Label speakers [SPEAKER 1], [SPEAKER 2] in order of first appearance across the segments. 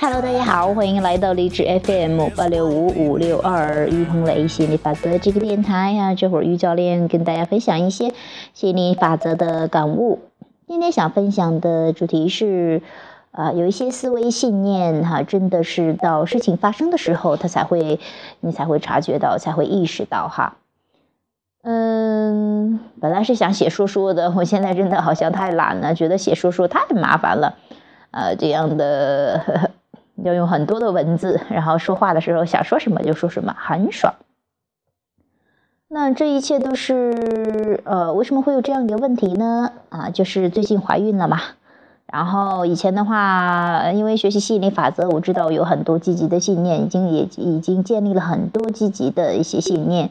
[SPEAKER 1] hello 大家好欢迎来到励志 fm 八六五五六二于鹏雷心理法则这个电台啊这会儿于教练跟大家分享一些心理法则的感悟。今天想分享的主题是啊有一些思维信念哈真的是到事情发生的时候他才会你才会察觉到才会意识到哈。嗯嗯本来是想写说说的，我现在真的好像太懒了，觉得写说说太麻烦了，啊，这样的 要用很多的文字，然后说话的时候想说什么就说什么，很爽。那这一切都是呃，为什么会有这样一个问题呢？啊，就是最近怀孕了嘛。然后以前的话，因为学习吸引力法则，我知道有很多积极的信念，已经也已经建立了很多积极的一些信念。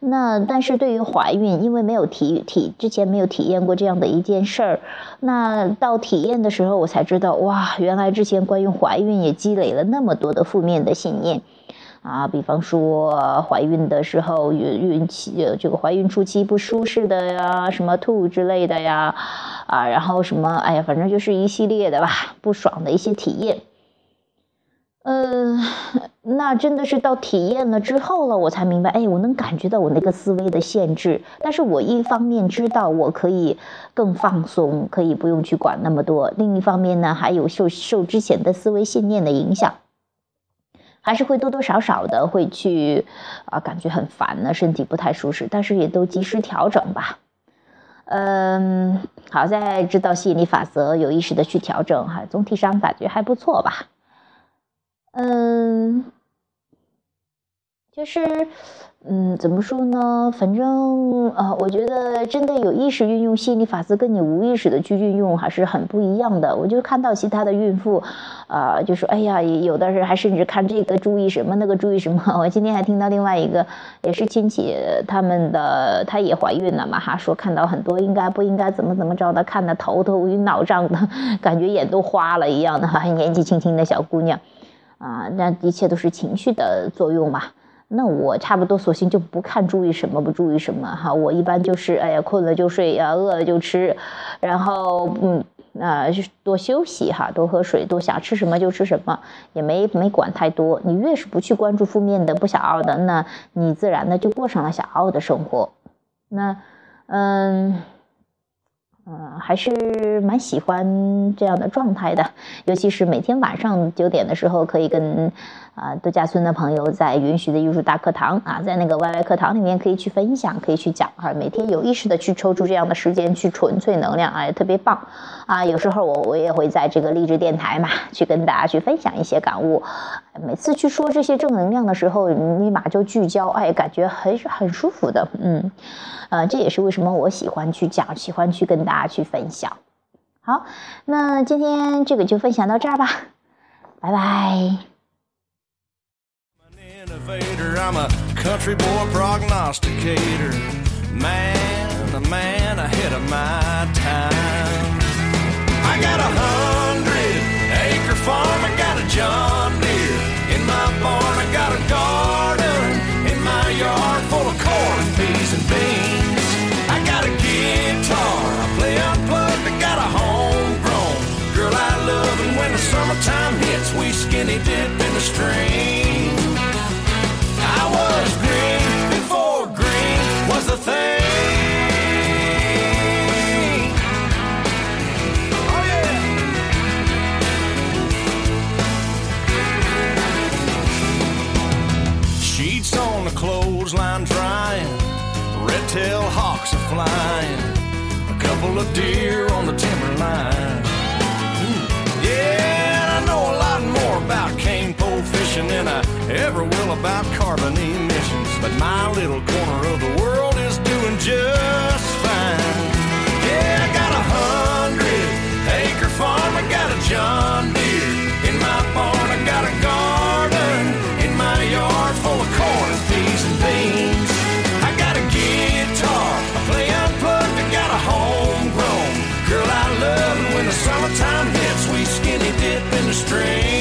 [SPEAKER 1] 那但是对于怀孕，因为没有体体之前没有体验过这样的一件事儿，那到体验的时候，我才知道哇，原来之前关于怀孕也积累了那么多的负面的信念啊，比方说怀孕的时候孕孕期这个怀孕初期不舒适的呀，什么吐之类的呀，啊，然后什么哎呀，反正就是一系列的吧，不爽的一些体验。嗯，那真的是到体验了之后了，我才明白，哎，我能感觉到我那个思维的限制。但是我一方面知道我可以更放松，可以不用去管那么多；另一方面呢，还有受受之前的思维信念的影响，还是会多多少少的会去啊，感觉很烦呢，身体不太舒适。但是也都及时调整吧。嗯，好在知道吸引力法则，有意识的去调整哈，总体上感觉还不错吧。嗯，就是，嗯，怎么说呢？反正啊，我觉得真的有意识运用吸引力法则，跟你无意识的去运用还是很不一样的。我就看到其他的孕妇，啊，就说，哎呀，有的人还甚至看这个注意什么，那个注意什么。我今天还听到另外一个也是亲戚，他们的她也怀孕了嘛，哈，说看到很多应该不应该怎么怎么着的，看的头头晕脑胀的，感觉眼都花了一样的，哈，年纪轻轻的小姑娘。啊，那一切都是情绪的作用嘛。那我差不多，索性就不看注意什么，不注意什么哈。我一般就是，哎呀，困了就睡呀，饿了就吃，然后嗯，啊，多休息哈，多喝水，多想吃什么就吃什么，也没没管太多。你越是不去关注负面的、不想要的，那你自然的就过上了想要的生活。那，嗯。嗯，还是蛮喜欢这样的状态的，尤其是每天晚上九点的时候，可以跟。啊，度假村的朋友在允许的艺术大课堂啊，在那个 YY 课堂里面可以去分享，可以去讲啊，每天有意识的去抽出这样的时间去纯粹能量啊，特别棒啊！有时候我我也会在这个励志电台嘛，去跟大家去分享一些感悟。每次去说这些正能量的时候，立马就聚焦，哎，感觉还是很舒服的。嗯，呃，这也是为什么我喜欢去讲，喜欢去跟大家去分享。好，那今天这个就分享到这儿吧，拜拜。I'm a country boy prognosticator. Man, a man ahead of my skinny dip in the stream. I was green before green was the thing. Oh, yeah. Sheets on the clothesline drying, red tail hawks are flying, a couple of deer on the timberline. Fishing than I ever will about carbon emissions, but my little corner of the world is doing just fine. Yeah, I got a hundred acre farm, I got a John Deere in my barn, I got a garden in my yard full of corn peas and beans. I got a guitar, I play unplugged, I got a homegrown girl I love. And when the summertime hits, we skinny dip in the stream.